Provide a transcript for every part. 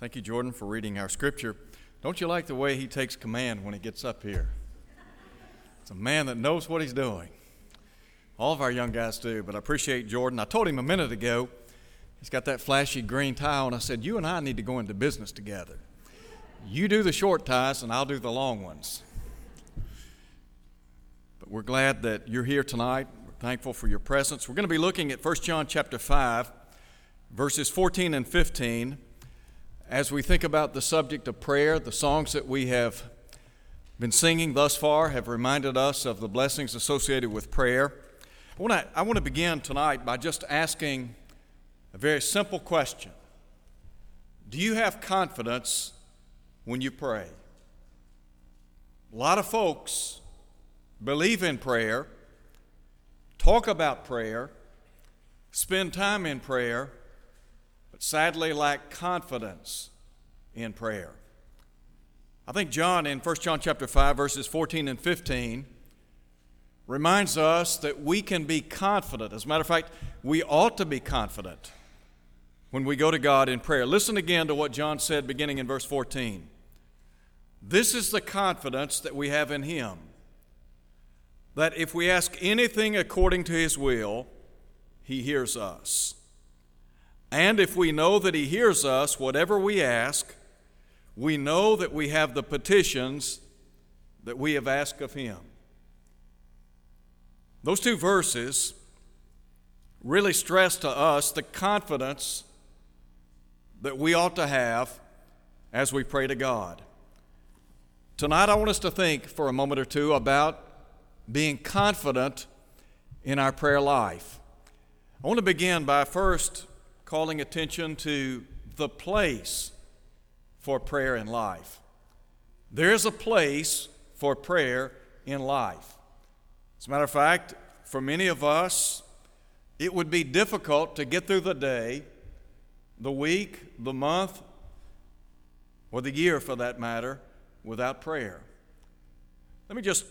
Thank you, Jordan, for reading our scripture. Don't you like the way he takes command when he gets up here? It's a man that knows what he's doing. All of our young guys do, but I appreciate Jordan. I told him a minute ago, he's got that flashy green tie on. I said, You and I need to go into business together. You do the short ties, and I'll do the long ones. But we're glad that you're here tonight. We're thankful for your presence. We're going to be looking at 1 John chapter 5, verses 14 and 15. As we think about the subject of prayer, the songs that we have been singing thus far have reminded us of the blessings associated with prayer. I want to, I want to begin tonight by just asking a very simple question Do you have confidence when you pray? A lot of folks believe in prayer, talk about prayer, spend time in prayer but sadly lack confidence in prayer. I think John in 1 John chapter 5 verses 14 and 15 reminds us that we can be confident. As a matter of fact, we ought to be confident when we go to God in prayer. Listen again to what John said beginning in verse 14. This is the confidence that we have in him that if we ask anything according to his will, he hears us. And if we know that He hears us, whatever we ask, we know that we have the petitions that we have asked of Him. Those two verses really stress to us the confidence that we ought to have as we pray to God. Tonight, I want us to think for a moment or two about being confident in our prayer life. I want to begin by first calling attention to the place for prayer in life. There's a place for prayer in life. As a matter of fact, for many of us, it would be difficult to get through the day, the week, the month, or the year for that matter, without prayer. Let me just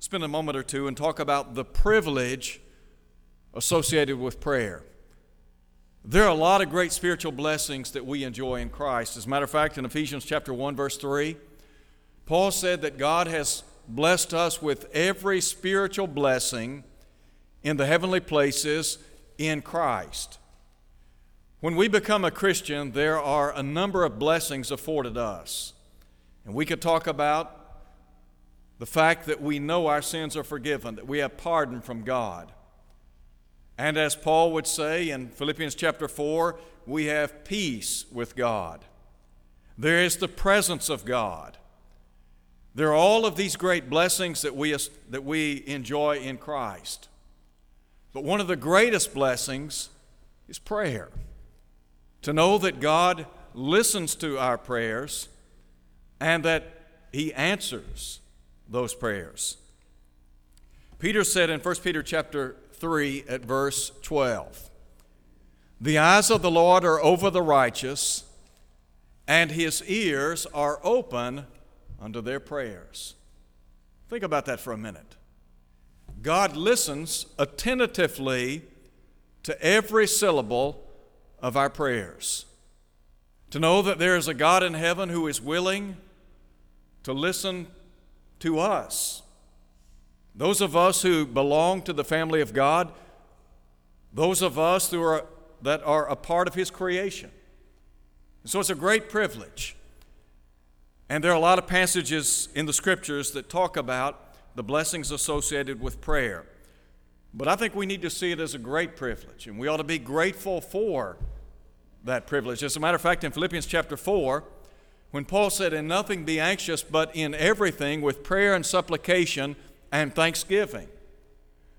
spend a moment or two and talk about the privilege associated with prayer. There are a lot of great spiritual blessings that we enjoy in Christ. As a matter of fact, in Ephesians chapter 1 verse 3, Paul said that God has blessed us with every spiritual blessing in the heavenly places in Christ. When we become a Christian, there are a number of blessings afforded us. And we could talk about the fact that we know our sins are forgiven, that we have pardon from God. And as Paul would say in Philippians chapter 4, we have peace with God. There is the presence of God. There are all of these great blessings that we, that we enjoy in Christ. But one of the greatest blessings is prayer. To know that God listens to our prayers and that He answers those prayers. Peter said in 1 Peter chapter 3 at verse 12. The eyes of the Lord are over the righteous, and his ears are open unto their prayers. Think about that for a minute. God listens attentively to every syllable of our prayers. To know that there is a God in heaven who is willing to listen to us those of us who belong to the family of God, those of us who are, that are a part of His creation. so it's a great privilege. And there are a lot of passages in the scriptures that talk about the blessings associated with prayer. But I think we need to see it as a great privilege, and we ought to be grateful for that privilege. As a matter of fact, in Philippians chapter 4, when Paul said, In nothing be anxious, but in everything with prayer and supplication, and thanksgiving.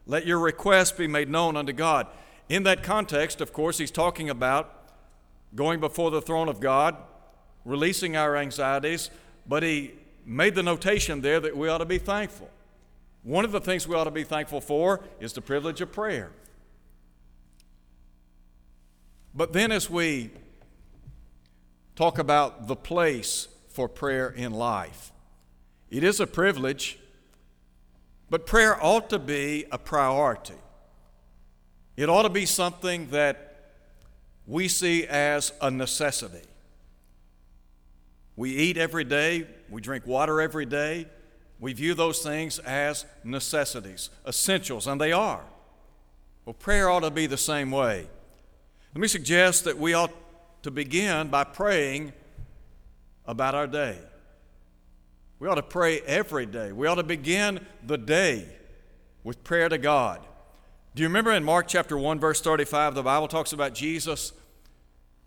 Let your requests be made known unto God. In that context, of course, he's talking about going before the throne of God, releasing our anxieties, but he made the notation there that we ought to be thankful. One of the things we ought to be thankful for is the privilege of prayer. But then, as we talk about the place for prayer in life, it is a privilege but prayer ought to be a priority. It ought to be something that we see as a necessity. We eat every day, we drink water every day. We view those things as necessities, essentials, and they are. Well, prayer ought to be the same way. Let me suggest that we ought to begin by praying about our day. We ought to pray every day. We ought to begin the day with prayer to God. Do you remember in Mark chapter 1, verse 35, the Bible talks about Jesus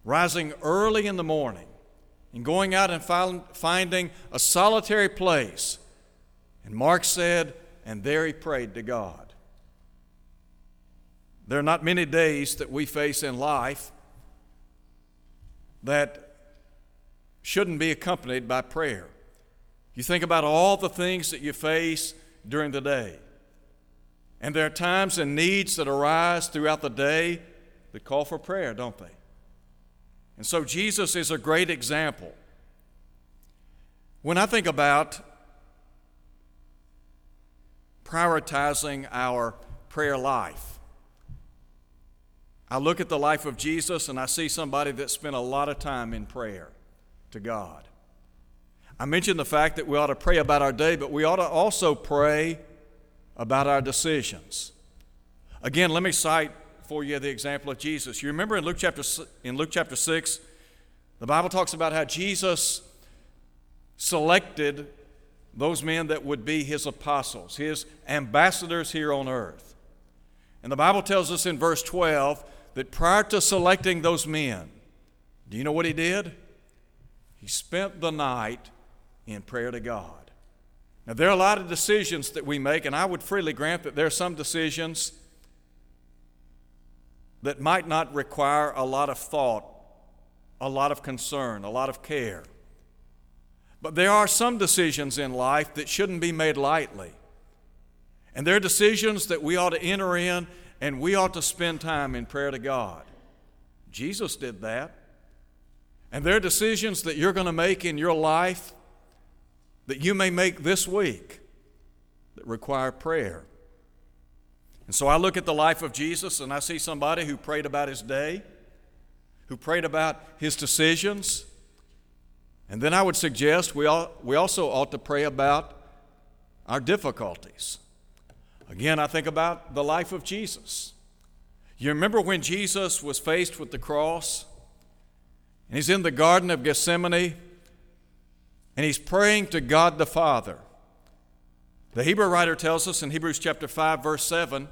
rising early in the morning and going out and finding a solitary place. And Mark said, and there he prayed to God. There are not many days that we face in life that shouldn't be accompanied by prayer. You think about all the things that you face during the day. And there are times and needs that arise throughout the day that call for prayer, don't they? And so Jesus is a great example. When I think about prioritizing our prayer life, I look at the life of Jesus and I see somebody that spent a lot of time in prayer to God. I mentioned the fact that we ought to pray about our day, but we ought to also pray about our decisions. Again, let me cite for you the example of Jesus. You remember in Luke chapter in Luke chapter 6, the Bible talks about how Jesus selected those men that would be his apostles, his ambassadors here on earth. And the Bible tells us in verse 12 that prior to selecting those men, do you know what he did? He spent the night in prayer to God. Now, there are a lot of decisions that we make, and I would freely grant that there are some decisions that might not require a lot of thought, a lot of concern, a lot of care. But there are some decisions in life that shouldn't be made lightly. And there are decisions that we ought to enter in and we ought to spend time in prayer to God. Jesus did that. And there are decisions that you're going to make in your life that you may make this week that require prayer. And so I look at the life of Jesus and I see somebody who prayed about his day, who prayed about his decisions. And then I would suggest we, all, we also ought to pray about our difficulties. Again, I think about the life of Jesus. You remember when Jesus was faced with the cross? And he's in the Garden of Gethsemane and he's praying to God the Father. The Hebrew writer tells us in Hebrews chapter 5 verse 7,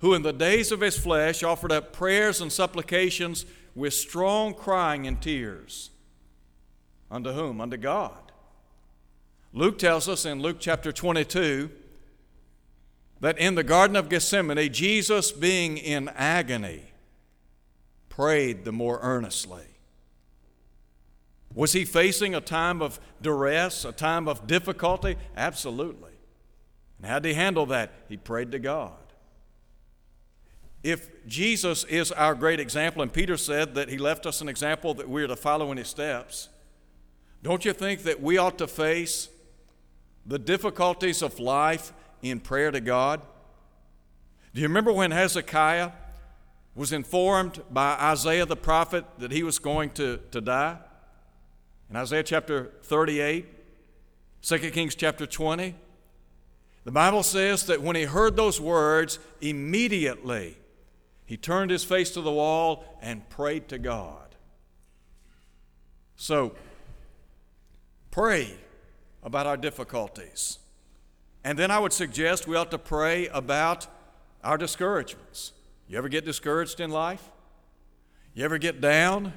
who in the days of his flesh offered up prayers and supplications with strong crying and tears. Unto whom? Unto God. Luke tells us in Luke chapter 22 that in the Garden of Gethsemane, Jesus, being in agony, prayed the more earnestly. Was he facing a time of duress, a time of difficulty? Absolutely. And how did he handle that? He prayed to God. If Jesus is our great example, and Peter said that he left us an example that we're to follow in his steps, don't you think that we ought to face the difficulties of life in prayer to God? Do you remember when Hezekiah was informed by Isaiah the prophet that he was going to, to die? In Isaiah chapter 38, 2 Kings chapter 20, the Bible says that when he heard those words, immediately he turned his face to the wall and prayed to God. So, pray about our difficulties. And then I would suggest we ought to pray about our discouragements. You ever get discouraged in life? You ever get down?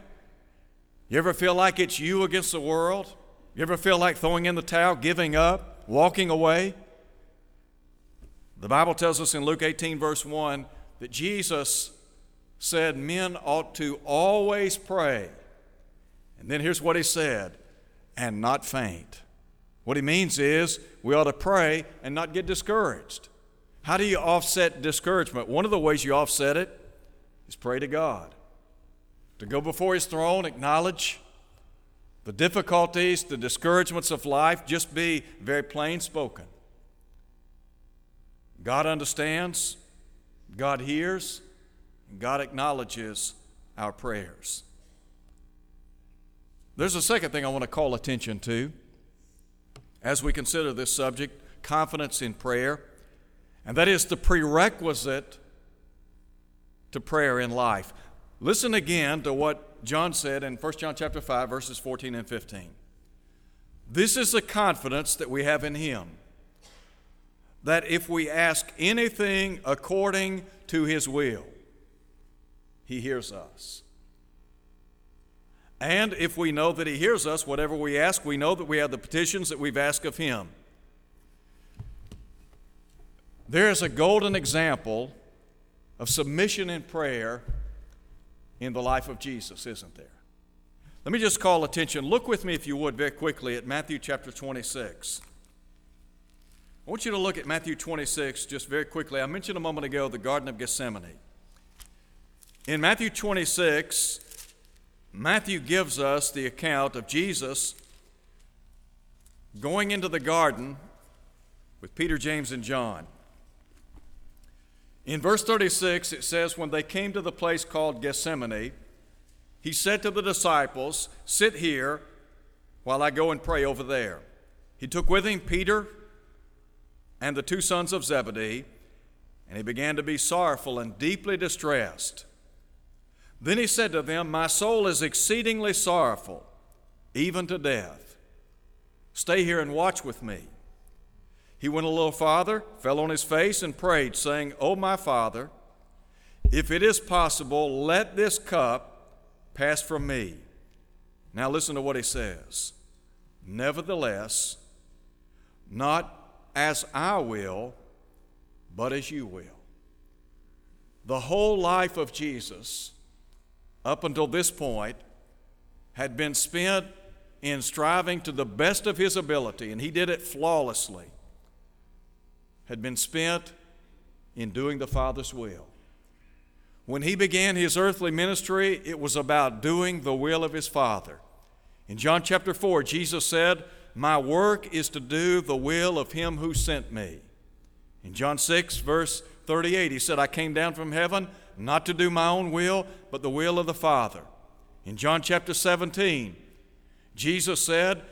You ever feel like it's you against the world? You ever feel like throwing in the towel, giving up, walking away? The Bible tells us in Luke 18, verse 1, that Jesus said men ought to always pray. And then here's what he said and not faint. What he means is we ought to pray and not get discouraged. How do you offset discouragement? One of the ways you offset it is pray to God to go before His throne, acknowledge the difficulties, the discouragements of life, just be very plain spoken. God understands, God hears, God acknowledges our prayers. There's a second thing I want to call attention to as we consider this subject confidence in prayer, and that is the prerequisite to prayer in life. Listen again to what John said in 1 John chapter 5 verses 14 and 15. This is the confidence that we have in him that if we ask anything according to his will, he hears us. And if we know that He hears us, whatever we ask, we know that we have the petitions that we've asked of Him. There is a golden example of submission in prayer in the life of Jesus, isn't there? Let me just call attention. Look with me, if you would, very quickly at Matthew chapter 26. I want you to look at Matthew 26 just very quickly. I mentioned a moment ago the Garden of Gethsemane. In Matthew 26, Matthew gives us the account of Jesus going into the garden with Peter, James, and John. In verse 36, it says, When they came to the place called Gethsemane, he said to the disciples, Sit here while I go and pray over there. He took with him Peter and the two sons of Zebedee, and he began to be sorrowful and deeply distressed. Then he said to them, My soul is exceedingly sorrowful, even to death. Stay here and watch with me. He went a little farther, fell on his face, and prayed, saying, O my Father, if it is possible, let this cup pass from me. Now listen to what he says. Nevertheless, not as I will, but as you will. The whole life of Jesus up until this point, had been spent in striving to the best of his ability, and he did it flawlessly, had been spent in doing the Father's will. When he began his earthly ministry, it was about doing the will of his Father. In John chapter 4, Jesus said, My work is to do the will of him who sent me. In John 6, verse 38, he said, I came down from heaven not to do my own will, but the will of the Father. In John chapter 17, Jesus said,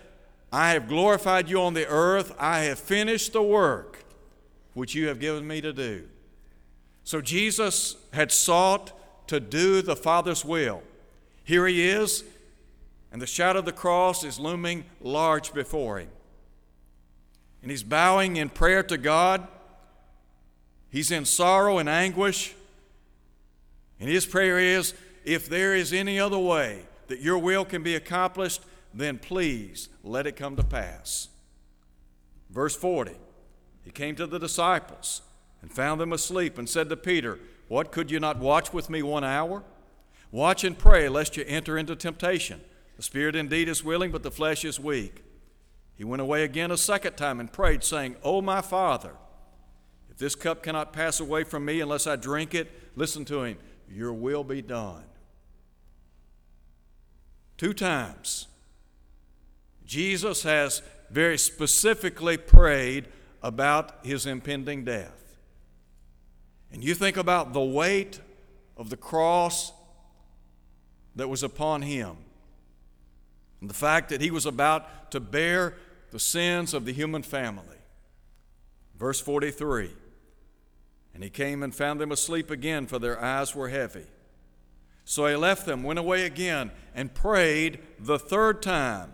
I have glorified you on the earth. I have finished the work which you have given me to do. So Jesus had sought to do the Father's will. Here he is, and the shadow of the cross is looming large before him. And he's bowing in prayer to God. He's in sorrow and anguish. And his prayer is if there is any other way that your will can be accomplished, then please let it come to pass. Verse 40 He came to the disciples and found them asleep and said to Peter, What could you not watch with me one hour? Watch and pray lest you enter into temptation. The spirit indeed is willing, but the flesh is weak. He went away again a second time and prayed, saying, O my Father, if this cup cannot pass away from me unless I drink it, listen to him your will be done. Two times, Jesus has very specifically prayed about his impending death. And you think about the weight of the cross that was upon him, and the fact that he was about to bear the sins of the human family. Verse 43 and he came and found them asleep again, for their eyes were heavy. So he left them, went away again, and prayed the third time,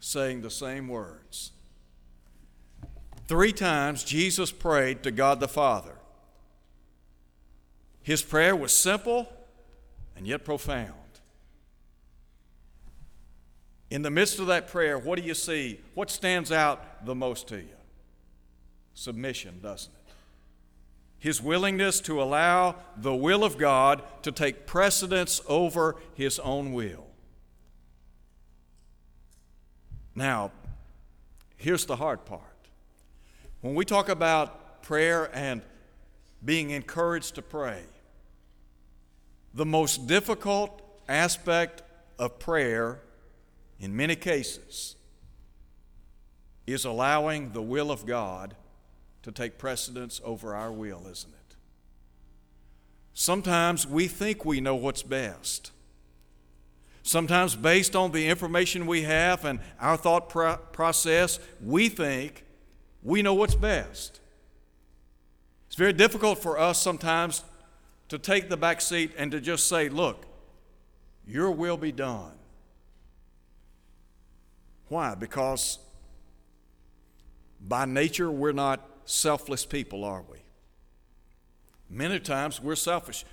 saying the same words. Three times Jesus prayed to God the Father. His prayer was simple and yet profound. In the midst of that prayer, what do you see? What stands out the most to you? Submission, doesn't it? his willingness to allow the will of God to take precedence over his own will. Now, here's the hard part. When we talk about prayer and being encouraged to pray, the most difficult aspect of prayer, in many cases, is allowing the will of God to take precedence over our will, isn't it? Sometimes we think we know what's best. Sometimes, based on the information we have and our thought pro- process, we think we know what's best. It's very difficult for us sometimes to take the back seat and to just say, Look, your will be done. Why? Because by nature, we're not selfless people, are we? Many times we're selfish.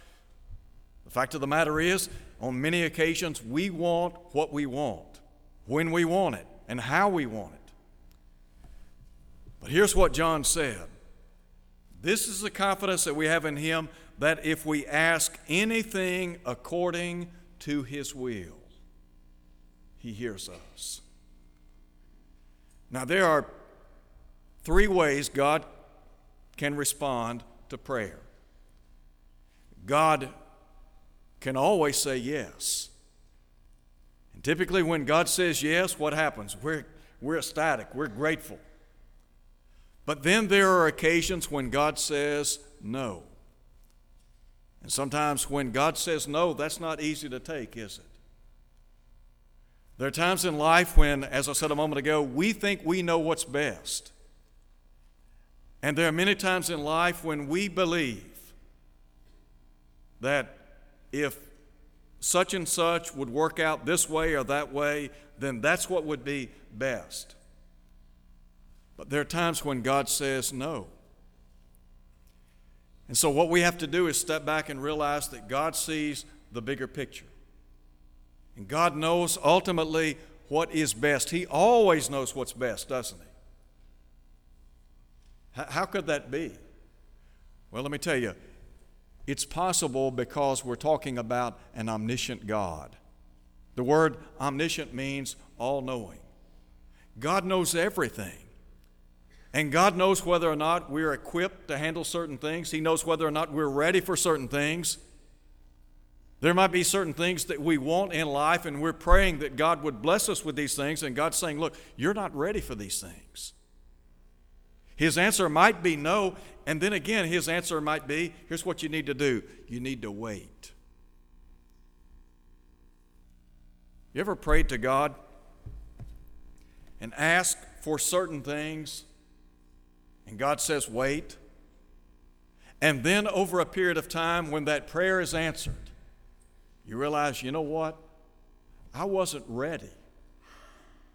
The fact of the matter is, on many occasions, we want what we want, when we want it, and how we want it. But here's what John said This is the confidence that we have in Him that if we ask anything according to His will, He hears us. Now, there are three ways God can respond to prayer. God can always say yes. And typically, when God says yes, what happens? We're, we're ecstatic, we're grateful. But then there are occasions when God says no. And sometimes when God says no, that's not easy to take, is it? There are times in life when, as I said a moment ago, we think we know what's best. And there are many times in life when we believe that if such and such would work out this way or that way, then that's what would be best. But there are times when God says no. And so, what we have to do is step back and realize that God sees the bigger picture. And God knows ultimately what is best. He always knows what's best, doesn't He? How could that be? Well, let me tell you, it's possible because we're talking about an omniscient God. The word omniscient means all knowing. God knows everything. And God knows whether or not we're equipped to handle certain things. He knows whether or not we're ready for certain things. There might be certain things that we want in life, and we're praying that God would bless us with these things, and God's saying, Look, you're not ready for these things. His answer might be no, and then again, his answer might be here's what you need to do you need to wait. You ever prayed to God and asked for certain things, and God says, wait? And then over a period of time, when that prayer is answered, you realize, you know what? I wasn't ready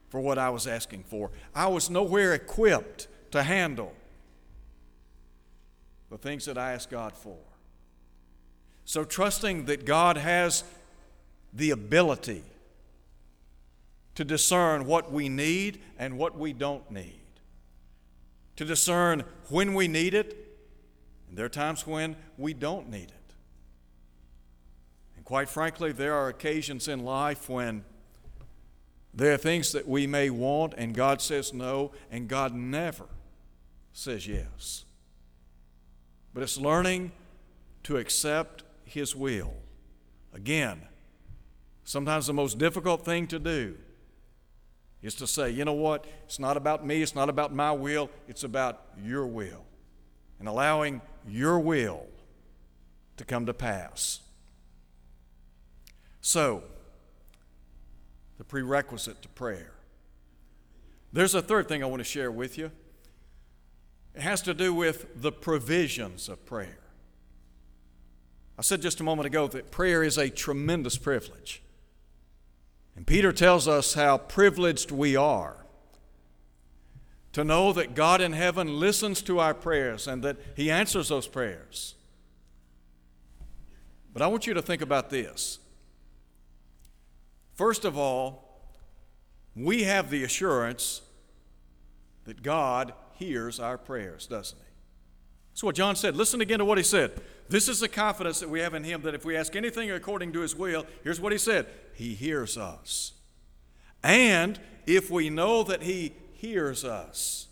for what I was asking for. I was nowhere equipped to handle the things that I asked God for. So, trusting that God has the ability to discern what we need and what we don't need, to discern when we need it, and there are times when we don't need it. And quite frankly, there are occasions in life when there are things that we may want and God says no, and God never says yes. But it's learning to accept His will. Again, sometimes the most difficult thing to do is to say, you know what? It's not about me, it's not about my will, it's about your will. And allowing your will to come to pass. So, the prerequisite to prayer. There's a third thing I want to share with you. It has to do with the provisions of prayer. I said just a moment ago that prayer is a tremendous privilege. And Peter tells us how privileged we are to know that God in heaven listens to our prayers and that He answers those prayers. But I want you to think about this. First of all, we have the assurance that God hears our prayers, doesn't he? That's what John said. Listen again to what he said. This is the confidence that we have in him that if we ask anything according to his will, here's what he said He hears us. And if we know that he hears us,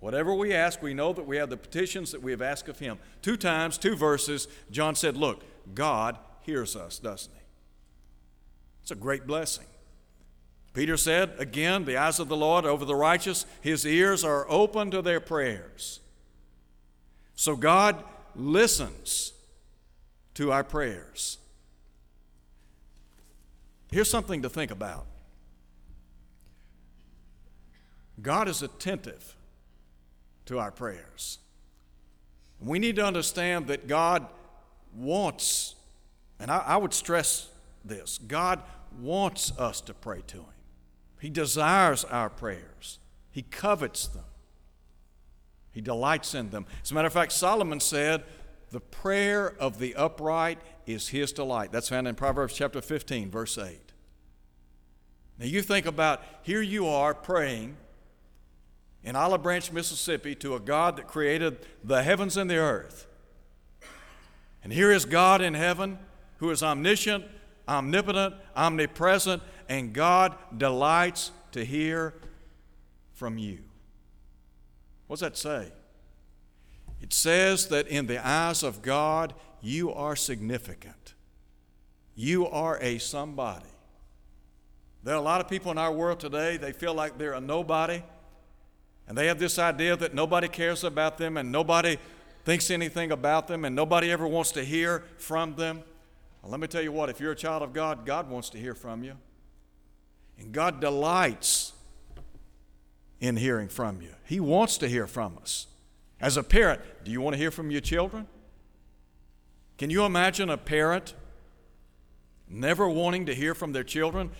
whatever we ask, we know that we have the petitions that we have asked of him. Two times, two verses, John said, Look, God hears us, doesn't he? It's a great blessing. Peter said, again, the eyes of the Lord over the righteous, his ears are open to their prayers. So God listens to our prayers. Here's something to think about God is attentive to our prayers. We need to understand that God wants, and I, I, would stress this God wants us to pray to Him. He desires our prayers, He covets them, He delights in them. As a matter of fact, Solomon said, The prayer of the upright is His delight. That's found in Proverbs chapter 15, verse 8. Now you think about here you are praying in Olive Branch, Mississippi, to a God that created the heavens and the earth. And here is God in heaven who is omniscient, omnipotent, omnipresent, and God delights to hear from you. What's that say? It says that in the eyes of God, you are significant. You are a somebody. There are a lot of people in our world today, they feel like they're a nobody. And they have this idea that nobody cares about them and nobody thinks anything about them and nobody ever wants to hear from them. Well, let me tell you what, if you're a child of God, God wants to hear from you. And God delights in hearing from you. He wants to hear from us. As a parent, do you want to hear from your children? Can you imagine a parent never wanting to hear from their children?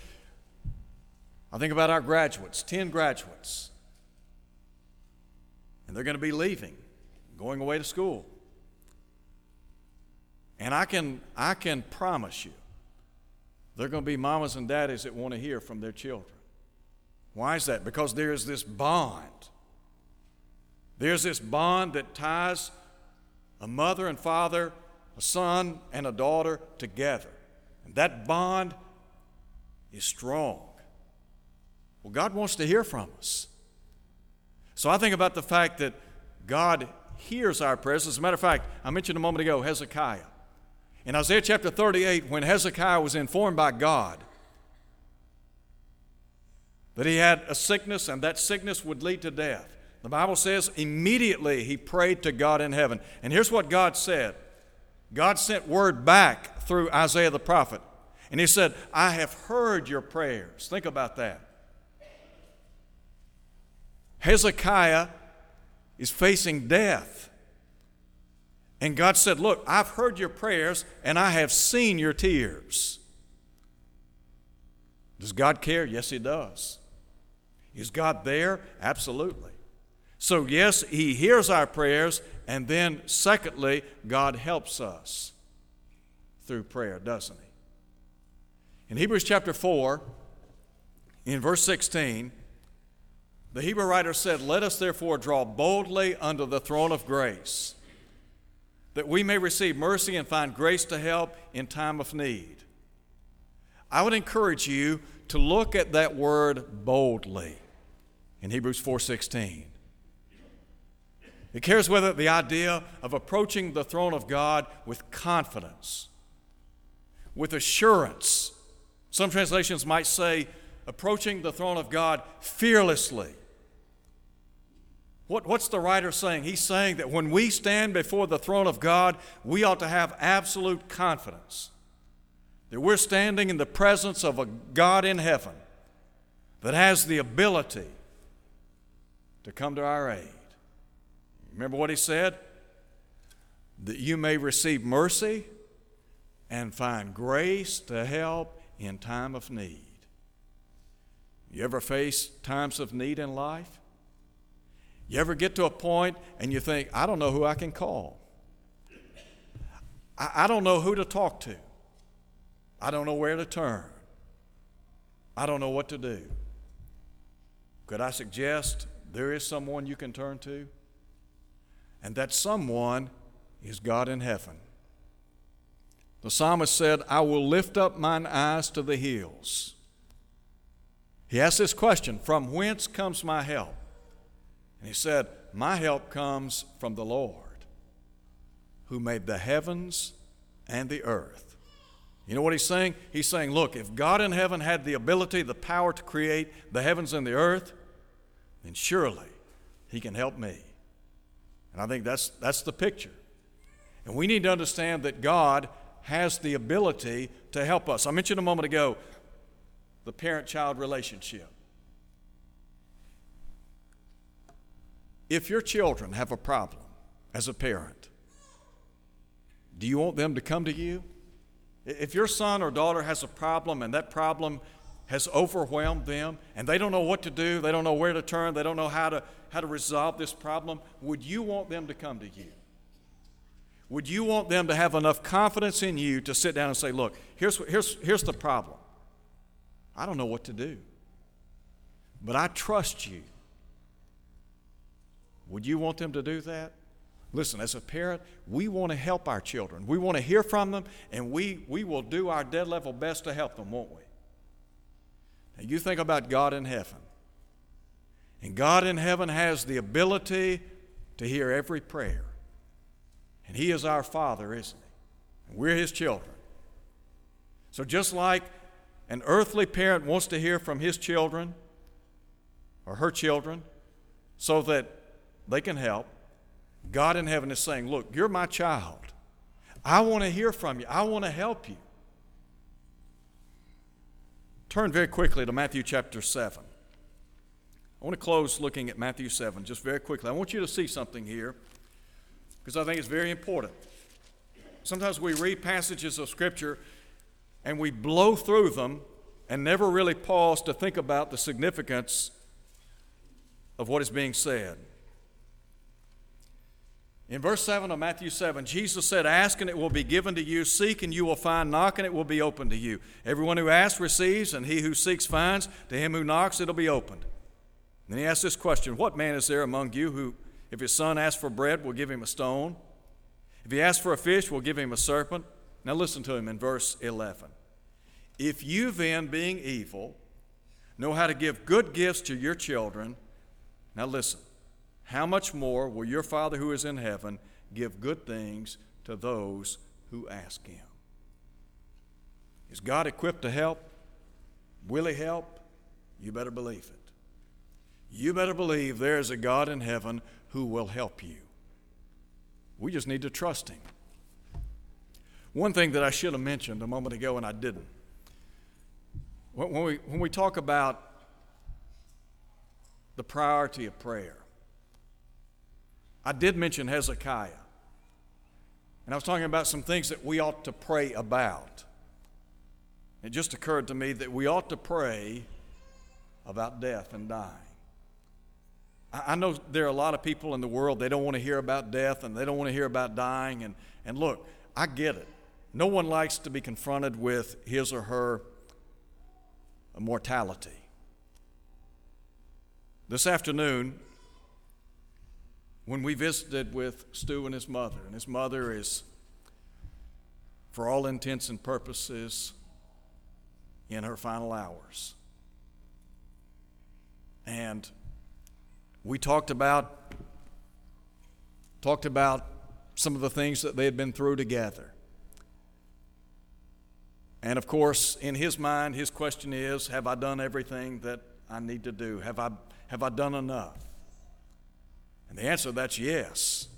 I think about our graduates, 10 graduates and they're going to be leaving, going away to school. And I can, I can promise you, they're going to be mamas and daddies that want to hear from their children. Why is that? Because there is this bond. There's this bond that ties a mother and father, a son and a daughter together. And that bond is strong. Well, God wants to hear from us. So I think about the fact that God hears our prayers. As a matter of fact, I mentioned a moment ago Hezekiah. In Isaiah chapter 38, when Hezekiah was informed by God that he had a sickness and that sickness would lead to death, the Bible says immediately he prayed to God in heaven. And here's what God said God sent word back through Isaiah the prophet. And he said, I have heard your prayers. Think about that. Hezekiah is facing death. And God said, Look, I've heard your prayers and I have seen your tears. Does God care? Yes, He does. Is God there? Absolutely. So, yes, He hears our prayers, and then, secondly, God helps us through prayer, doesn't He? In Hebrews chapter 4, in verse 16, the Hebrew writer said, Let us therefore draw boldly under the throne of grace, that we may receive mercy and find grace to help in time of need. I would encourage you to look at that word boldly in Hebrews 4:16. It carries with it the idea of approaching the throne of God with confidence, with assurance. Some translations might say approaching the throne of God fearlessly what, what's the writer saying? He's saying that when we stand before the throne of God, we ought to have absolute confidence that we're standing in the presence of a God in heaven that has the ability to come to our aid. Remember what he said? That you may receive mercy and find grace to help in time of need. You ever face times of need in life? You ever get to a point and you think, I don't know who I can call? I, don't know who to talk to. I don't know where to turn. I don't know what to do. Could I suggest there is someone you can turn to? And that someone is God in heaven. The psalmist said, I will lift up mine eyes to the hills. He asked this question From whence comes my help? And he said, My help comes from the Lord, who made the heavens and the earth. You know what he's saying? He's saying, Look, if God in heaven had the ability, the power to create the heavens and the earth, then surely he can help me. And I think that's, that's the picture. And we need to understand that God has the ability to help us. I mentioned a moment ago the parent child relationship. If your children have a problem as a parent, do you want them to come to you? If your son or daughter has a problem and that problem has overwhelmed them and they don't know what to do, they don't know where to turn, they don't know how to, how to resolve this problem, would you want them to come to you? Would you want them to have enough confidence in you to sit down and say, Look, here's, here's, here's the problem. I don't know what to do, but I trust you. Would you want them to do that? Listen, as a parent, we want to help our children. We want to hear from them, and we, we will do our dead level best to help them, won't we? Now, you think about God in heaven. And God in heaven has the ability to hear every prayer. And He is our Father, isn't He? And we're His children. So, just like an earthly parent wants to hear from his children or her children so that they can help, God in heaven is saying, Look, you're my child. I want to hear from you, I want to help you. Turn very quickly to Matthew chapter 7. I want to close looking at Matthew 7 just very quickly. I want you to see something here because I think it's very important. Sometimes we read passages of Scripture and we blow through them and never really pause to think about the significance of what is being said. In verse 7 of Matthew 7, Jesus said, Ask and it will be given to you, seek and you will find, knock and it will be opened to you. Everyone who asks receives, and he who seeks finds. To him who knocks, it'll be opened. Then he asked this question What man is there among you who, if his son asks for bread, will give him a stone? If he asks for a fish, will give him a serpent? Now listen to him in verse 11. If you then, being evil, know how to give good gifts to your children, now listen how much more will your Father who is in heaven give good things to those who ask him? Is God equipped to help? Will he help? You better believe it. You better believe there is a God in heaven who will help you. We just need to trust him. One thing that I should have mentioned a moment ago and I didn't. When we, when we talk about the priority of prayer, I did mention Hezekiah. And I was talking about some things that we ought to pray about. It just occurred to me that we ought to pray about death and dying. I know there are a lot of people in the world, they don't want to hear about death and they don't want to hear about dying. And, and look, I get it. No one likes to be confronted with his or her mortality. This afternoon, when we visited with Stu and his mother, and his mother is, for all intents and purposes, in her final hours. And we talked about talked about some of the things that they had been through together. And of course, in his mind, his question is, have I done everything that I need to do? Have I have I done enough? And the answer to that's yes.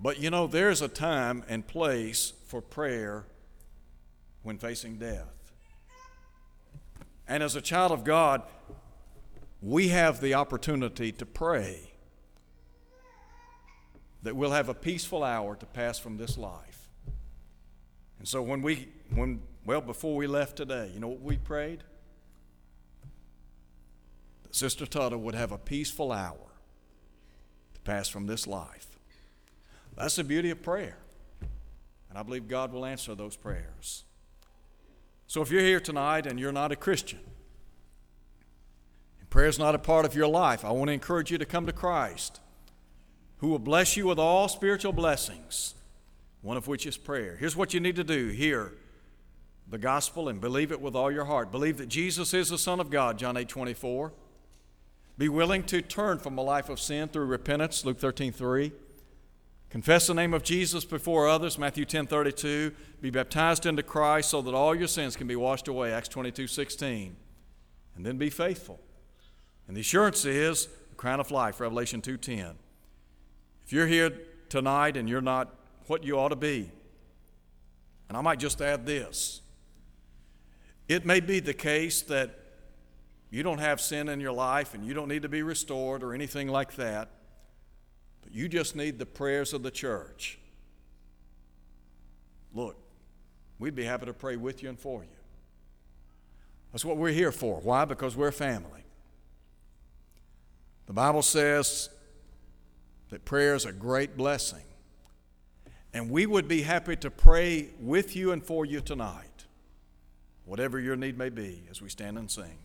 But you know, there's a time and place for prayer when facing death. And as a child of God, we have the opportunity to pray that we'll have a peaceful hour to pass from this life. And so when we when well before we left today, you know what we prayed? Sister Tutta would have a peaceful hour to pass from this life. That's the beauty of prayer. And I believe God will answer those prayers. So if you're here tonight and you're not a Christian, and prayer is not a part of your life, I want to encourage you to come to Christ, who will bless you with all spiritual blessings, one of which is prayer. Here's what you need to do hear the gospel and believe it with all your heart. Believe that Jesus is the Son of God, John 8 24. Be willing to turn from a life of sin through repentance, Luke 13 3. Confess the name of Jesus before others, Matthew 10 32. Be baptized into Christ so that all your sins can be washed away, Acts 22 16. And then be faithful. And the assurance is the crown of life, Revelation 2 10. If you're here tonight and you're not what you ought to be, and I might just add this It may be the case that you don't have sin in your life and you don't need to be restored or anything like that, but you just need the prayers of the church. Look, we'd be happy to pray with you and for you. That's what we're here for. Why? Because we're family. The Bible says that prayer is a great blessing. And we would be happy to pray with you and for you tonight, whatever your need may be, as we stand and sing.